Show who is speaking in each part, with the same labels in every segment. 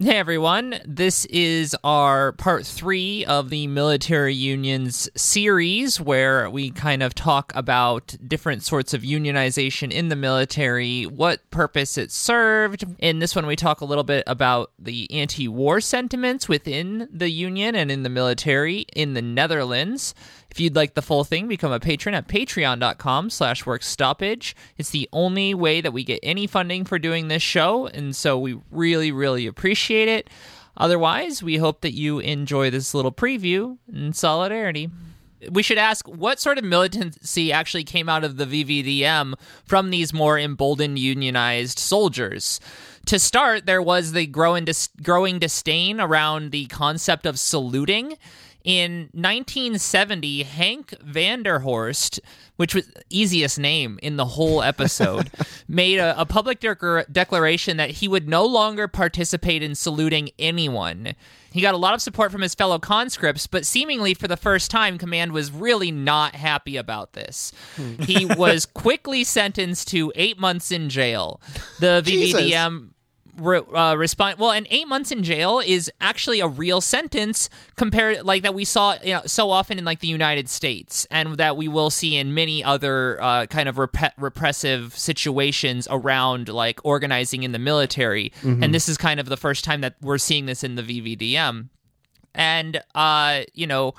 Speaker 1: Hey everyone, this is our part three of the Military Unions series where we kind of talk about different sorts of unionization in the military, what purpose it served. In this one, we talk a little bit about the anti war sentiments within the union and in the military in the Netherlands. If you'd like the full thing, become a patron at patreon.com slash workstoppage. It's the only way that we get any funding for doing this show, and so we really, really appreciate it. Otherwise, we hope that you enjoy this little preview in solidarity. We should ask what sort of militancy actually came out of the VVDM from these more emboldened unionized soldiers. To start, there was the growing, dis- growing disdain around the concept of saluting in 1970, Hank Vanderhorst, which was easiest name in the whole episode, made a, a public de- declaration that he would no longer participate in saluting anyone. He got a lot of support from his fellow conscripts, but seemingly for the first time, Command was really not happy about this. Hmm. he was quickly sentenced to eight months in jail. The VVDM re- uh, respond. Well, and eight months in jail is actually a real sentence compared, like that we saw you know, so often in like the United States, and that we will see in many other uh, kind of rep- repressive situations around like organizing in the military. Mm-hmm. And this is kind of the first time that we're seeing this in the VVDM. And uh, you know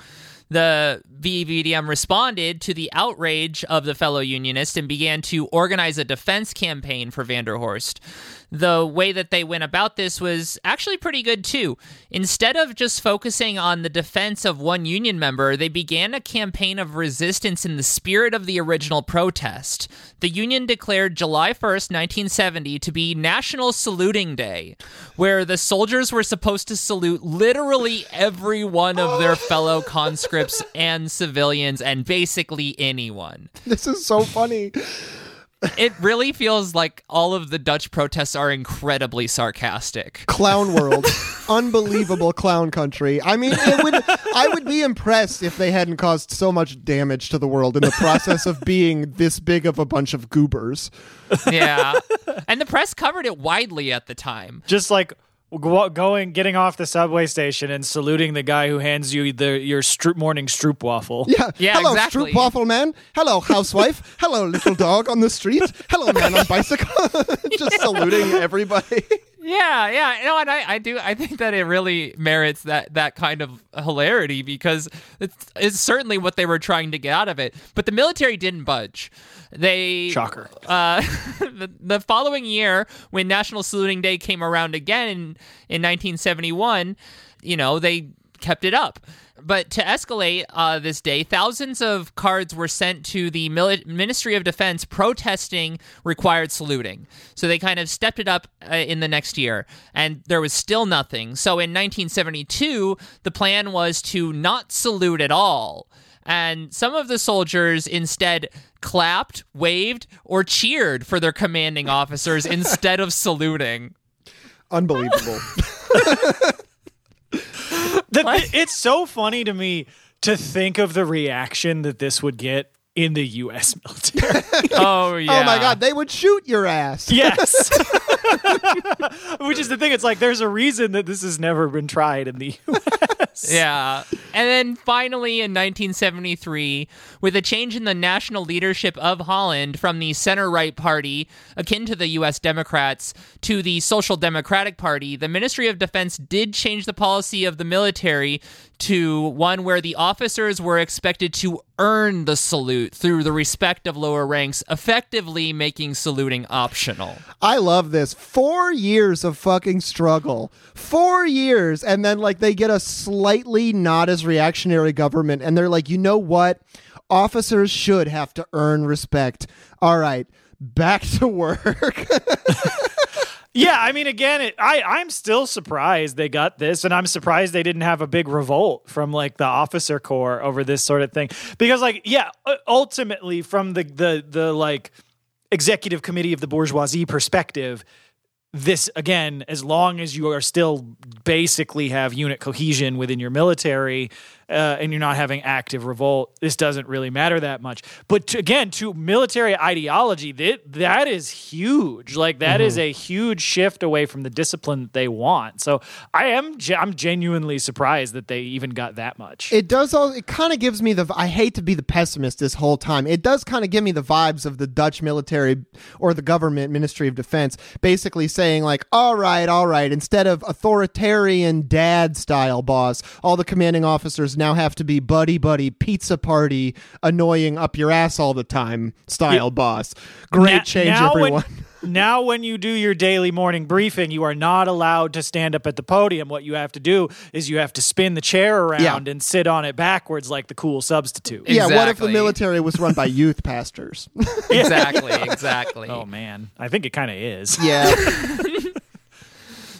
Speaker 1: the VVDM responded to the outrage of the fellow unionists and began to organize a defense campaign for Vanderhorst the way that they went about this was actually pretty good too. Instead of just focusing on the defense of one union member, they began a campaign of resistance in the spirit of the original protest. The union declared July 1st, 1970 to be National Saluting Day, where the soldiers were supposed to salute literally every one of their fellow conscripts and civilians and basically anyone.
Speaker 2: This is so funny
Speaker 1: it really feels like all of the Dutch protests are incredibly sarcastic.
Speaker 2: Clown world, unbelievable clown country. I mean, it would. I would be impressed if they hadn't caused so much damage to the world in the process of being this big of a bunch of goobers.
Speaker 1: Yeah, and the press covered it widely at the time.
Speaker 3: Just like going getting off the subway station and saluting the guy who hands you the your stroop, morning stroopwafel.
Speaker 2: Yeah,
Speaker 1: yeah,
Speaker 2: Hello,
Speaker 1: exactly.
Speaker 2: stroopwafel man. Hello, housewife. Hello, little dog on the street. Hello, man on bicycle. Just saluting everybody.
Speaker 1: Yeah, yeah, you know, and I, I do, I think that it really merits that that kind of hilarity because it's, it's certainly what they were trying to get out of it. But the military didn't budge. They
Speaker 3: shocker.
Speaker 1: Uh, the, the following year, when National Saluting Day came around again in, in 1971, you know, they kept it up. But to escalate uh, this day, thousands of cards were sent to the Mil- Ministry of Defense protesting required saluting. So they kind of stepped it up uh, in the next year, and there was still nothing. So in 1972, the plan was to not salute at all. And some of the soldiers instead clapped, waved, or cheered for their commanding officers instead of saluting.
Speaker 2: Unbelievable.
Speaker 3: the, it's so funny to me to think of the reaction that this would get in the U.S. military.
Speaker 1: oh yeah.
Speaker 2: Oh my God, they would shoot your ass.
Speaker 3: Yes. Which is the thing. It's like there's a reason that this has never been tried in the U.S.
Speaker 1: Yeah. And then finally in 1973, with a change in the national leadership of Holland from the center right party, akin to the U.S. Democrats, to the Social Democratic Party, the Ministry of Defense did change the policy of the military to one where the officers were expected to earn the salute through the respect of lower ranks, effectively making saluting optional.
Speaker 2: I love this. Four years of fucking struggle. Four years. And then, like, they get a slightly not as reactionary government. And they're like, you know what? Officers should have to earn respect. All right, back to work.
Speaker 3: Yeah, I mean, again, it, I I'm still surprised they got this, and I'm surprised they didn't have a big revolt from like the officer corps over this sort of thing. Because, like, yeah, ultimately, from the the the like executive committee of the bourgeoisie perspective, this again, as long as you are still basically have unit cohesion within your military, uh, and you're not having active revolt, this doesn't really matter that much. But to, again, to military ideology, that that is huge. Like that is a huge shift away from the discipline that they want. So I am I'm genuinely surprised that they even got that much.
Speaker 2: It does all. It kind of gives me the. I hate to be the pessimist this whole time. It does kind of give me the vibes of the Dutch military or the government Ministry of Defense, basically saying like, "All right, all right." Instead of authoritarian dad style boss, all the commanding officers now have to be buddy buddy pizza party, annoying up your ass all the time style boss. Great
Speaker 3: Na-
Speaker 2: change,
Speaker 3: now
Speaker 2: everyone.
Speaker 3: When, now, when you do your daily morning briefing, you are not allowed to stand up at the podium. What you have to do is you have to spin the chair around
Speaker 2: Yeah.
Speaker 3: and sit on it backwards like the cool substitute.
Speaker 2: yeah, what if the military was run by youth pastors?
Speaker 1: exactly, exactly.
Speaker 3: Oh man, I think it kind of is.
Speaker 2: yeah.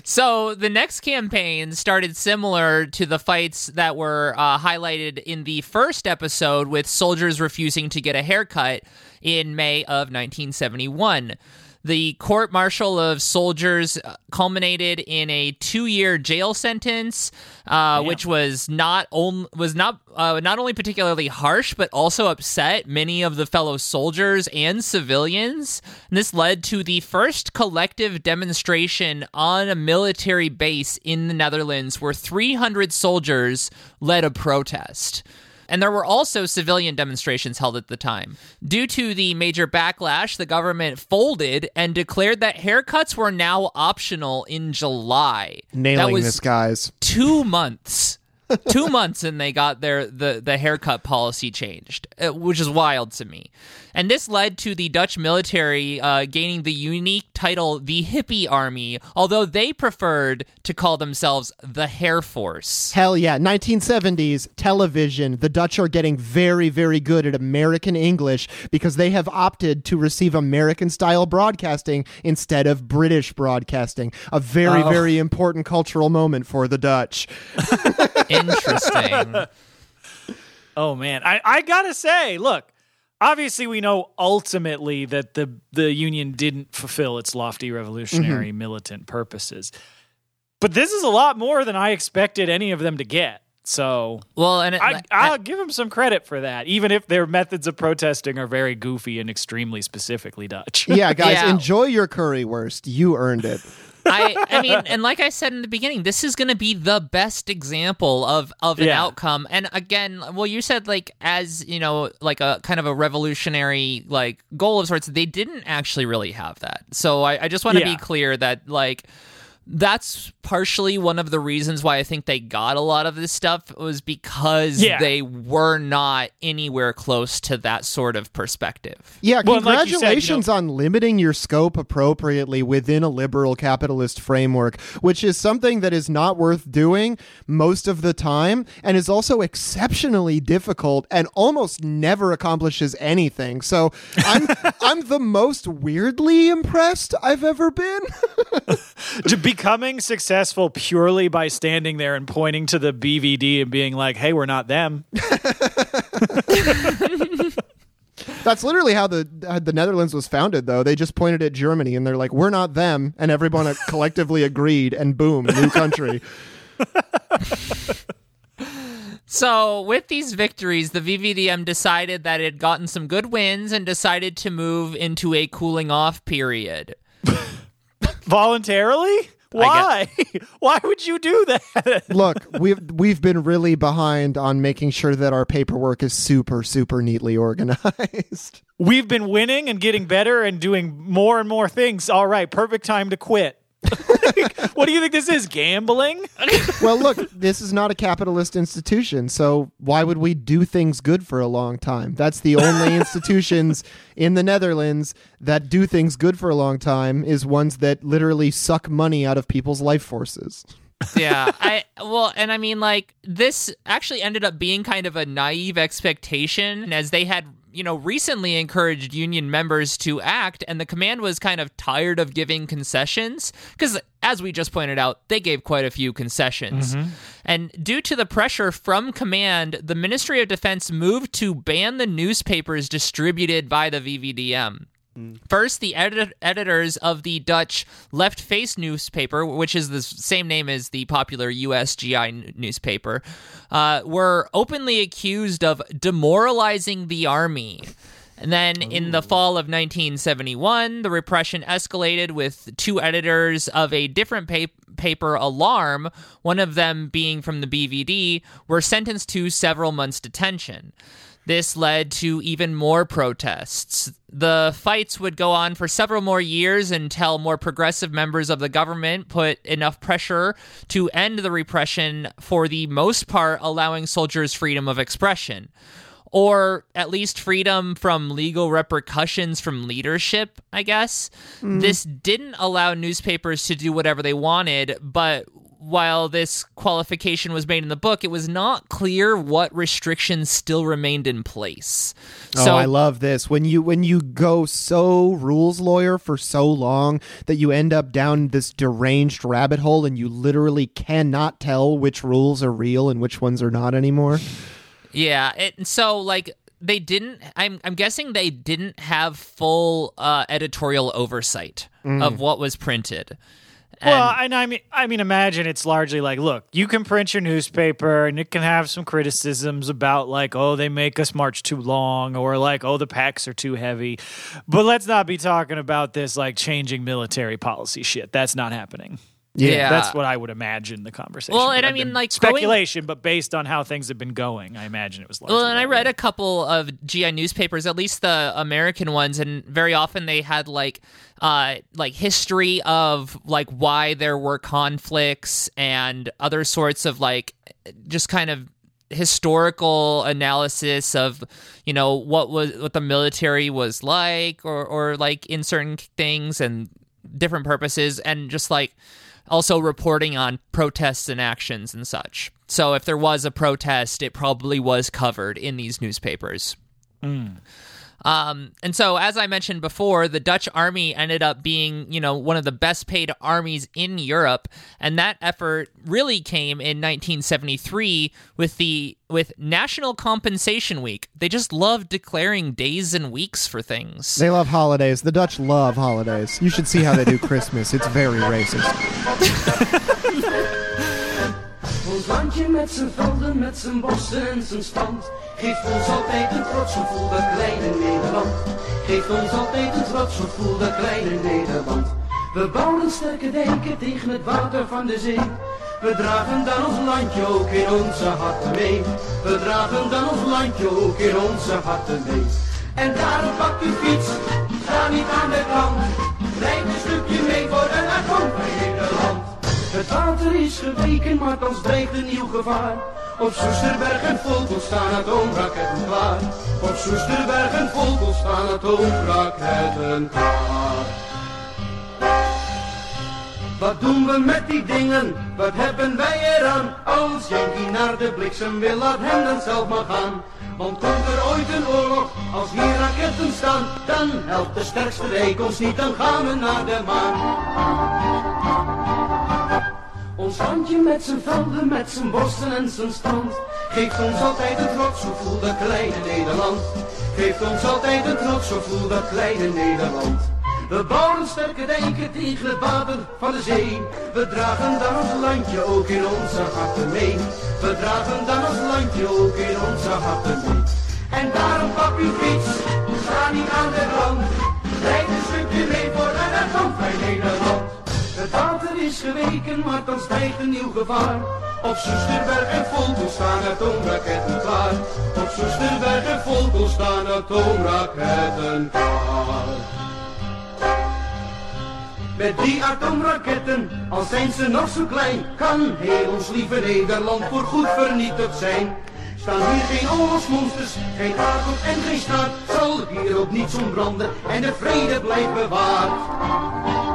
Speaker 1: So the next campaign started similar to the fights that were uh, highlighted in the first episode, with soldiers refusing to get a haircut in May of 1971. The court martial of soldiers uh, culminated in a two-year jail sentence, uh, which was not on- was not uh, not only particularly harsh, but also upset many of the fellow soldiers and civilians. And this led to the first collective demonstration on a military base in the Netherlands, where 300 soldiers led a protest. And there were also civilian demonstrations held at the time. Due to the major backlash, the government folded and declared that haircuts were now optional in July. that
Speaker 2: Nailing
Speaker 1: was
Speaker 2: this, guys.
Speaker 1: two months. two months and they got their the, the haircut policy changed, uh, which is wild to me. And this led to the Dutch military uh, gaining the unique title the Hippie Army, although they preferred to call themselves the Hair Force.
Speaker 2: Hell yeah. 1970s television. The Dutch are getting very, very good at American English because they have opted to receive American style broadcasting instead of British broadcasting. A very,
Speaker 3: Oh.
Speaker 2: very important cultural moment for the Dutch.
Speaker 1: Interesting.
Speaker 3: Oh man, I, I gotta say, look, obviously we know ultimately that the the union didn't fulfill its lofty revolutionary mm-hmm. militant purposes, but this is a lot more than I expected any of them to get. So
Speaker 1: well, and it,
Speaker 3: I, I'll give them some credit for that, even if their methods of protesting are very goofy and extremely specifically Dutch.
Speaker 2: Yeah, guys,
Speaker 1: Yeah.
Speaker 2: enjoy your currywurst. You earned it.
Speaker 1: I, I mean, and like I said in the beginning, this is going to be the best example of of an
Speaker 3: Yeah.
Speaker 1: outcome. And again, well, you said like as you know, like a kind of a revolutionary like goal of sorts. They didn't actually really have that. So I, I just want to
Speaker 3: Yeah.
Speaker 1: be clear that like that's partially one of the reasons why I think they got a lot of this stuff was because
Speaker 3: Yeah.
Speaker 1: they were not anywhere close to that sort of perspective.
Speaker 2: Yeah,
Speaker 3: Well, like you said, you
Speaker 2: congratulations on limiting your scope appropriately within a liberal capitalist framework, which is something that is not worth doing most of the time and is also exceptionally difficult and almost never accomplishes anything. So I'm I'm the most weirdly impressed I've ever been.
Speaker 3: To becoming successful purely by standing there and pointing to the BVD and being like, "Hey, we're not them."
Speaker 2: That's literally how the how the Netherlands was founded, though. They just pointed at Germany and they're like, "We're not them," and everyone collectively agreed, and boom, new country.
Speaker 1: So, with these victories, the VVDM decided that it had gotten some good wins and decided to move into a cooling off period.
Speaker 3: Voluntarily? Why? Why would you do that?
Speaker 2: Look, we've we've been really behind on making sure that our paperwork is super super neatly organized.
Speaker 3: We've been winning and getting better and doing more and more things. All right, perfect time to quit. what do you think this is? Gambling?
Speaker 2: well, look, this is not a capitalist institution, so why would we do things good for a long time? That's the only institutions in the Netherlands that do things good for a long time is ones that literally suck money out of people's life forces.
Speaker 1: yeah, I well, and I mean, like this actually ended up being kind of a naive expectation, as they had, you know, recently encouraged union members to act, and the command was kind of tired of giving concessions because, as we just pointed out, they gave quite a few concessions, mm-hmm. and due to the pressure from command, the Ministry of Defense moved to ban the newspapers distributed by the VVDM. First, the edit- editors of the Dutch Left Face newspaper, which is the same name as the popular USGI n- newspaper, uh, were openly accused of demoralizing the army. And then in the fall of 1971, the repression escalated with two editors of a different pa- paper, Alarm, one of them being from the BVD, were sentenced to several months' detention. This led to even more protests. The fights would go on for several more years until more progressive members of the government put enough pressure to end the repression, for the most part, allowing soldiers freedom of expression. Or at least freedom from legal repercussions from leadership, I guess. Mm-hmm. This didn't allow newspapers to do whatever they wanted, but while this qualification was made in the book, it was not clear what restrictions still remained in place.
Speaker 2: oh, I love this. When you when you go so rules lawyer for so long that you end up down this deranged rabbit hole and you literally cannot tell which rules are real and which ones are not anymore.
Speaker 1: Yeah, it, so like they didn't. I'm I'm guessing they didn't have full uh, editorial oversight of what was printed. And,
Speaker 3: Well, and I mean, I mean, imagine it's largely like, look, you can print your newspaper, and it can have some criticisms about like, oh, they make us march too long, or like, oh, the packs are too heavy. But let's not be talking about this like changing military policy shit. That's not happening.
Speaker 1: Yeah.
Speaker 3: That's what I would imagine the conversation.
Speaker 1: Well, and I mean,
Speaker 3: been.
Speaker 1: like, going-
Speaker 3: speculation, but based on how things have been going, I imagine it was. Largely
Speaker 1: Well, and I
Speaker 3: that
Speaker 1: read a couple of GI newspapers, at least the American ones, and very often they had like uh like history of like why there were conflicts and other sorts of like just kind of historical analysis of you know what was what the military was like or or like in certain things and different purposes and just like also reporting on protests and actions and such. So if there was a protest, it probably was covered in these newspapers. Mm. Um, and so, as I mentioned before, the Dutch army ended up being, you know, one of the best paid armies in Europe, and that effort really came in 1973 with the with National Compensation Week. They just love declaring days and weeks for things.
Speaker 2: They love holidays. The Dutch love holidays. You should see how they do Christmas. It's very racist.
Speaker 4: Ons landje met zijn velden, met zijn bossen en zijn strand. Geeft ons altijd een trots gevoel, dat kleine Nederland. Geeft ons altijd een trots gevoel, dat kleine Nederland. We bouwen sterke dijken tegen het water van de zee. We dragen dan ons landje ook in onze harten mee. We dragen dan ons landje ook in onze harten mee. En daarom pak uw fiets, water is geweken, maar thans dreigt een nieuw gevaar. Op Soesterberg en Volkel staan atoomraketten klaar. Op Soesterberg en Volkel staan atoomraketten klaar. Wat doen we met die dingen? Wat hebben wij eraan? Als Yankee naar de bliksem wil, laat hem dan zelf maar gaan. Want komt er ooit een oorlog, als hier raketten staan, dan helpt de sterkste rijk ons niet, dan gaan we naar de maan. Ons landje met zijn velden, met zijn bossen en zijn strand. Geeft ons altijd een trots gevoel, dat kleine Nederland. Geeft ons altijd een trots gevoel, dat kleine Nederland. We bouwen sterke dijken tegen het water van de zee. We dragen dan ons landje ook in onze harten mee. We dragen dan ons landje ook in onze harten mee. En daarom pak uw fiets, is geweken, maar dan stijgt een nieuw gevaar. Op Soesterberg en Volkel staan atoomraketten klaar. Op Soesterberg en Volkel staan atoomraketten klaar. Met die atoomraketten, al zijn ze nog zo klein, kan heel ons lieve Nederland voorgoed vernietigd zijn. Staan hier geen oorlogsmonsters, geen aardop en geen staat, zal hier ook niets ontbranden en de vrede blijft bewaard.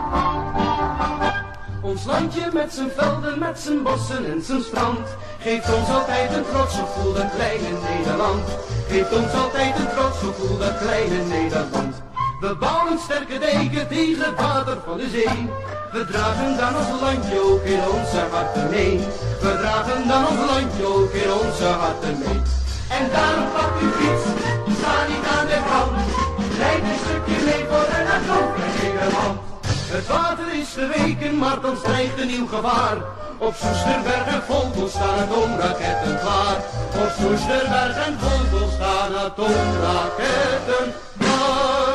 Speaker 4: Ons landje met zijn velden, met zijn bossen en zijn strand. Geeft ons altijd een trots gevoel, dat kleine Nederland. Geeft ons altijd een trots gevoel, dat kleine Nederland. We bouwen sterke dijken tegen het water van de zee. We dragen dan ons landje ook in onze harten mee. We dragen dan ons landje ook in onze harten mee. En daarom pak uw fiets, sta niet aan de kant Het water is te weken, maar dan stijgt een nieuw gevaar. Op Soesterberg en Vogel staan atoomraketten klaar. Op Soesterberg en Vogel staan atoomraketten klaar.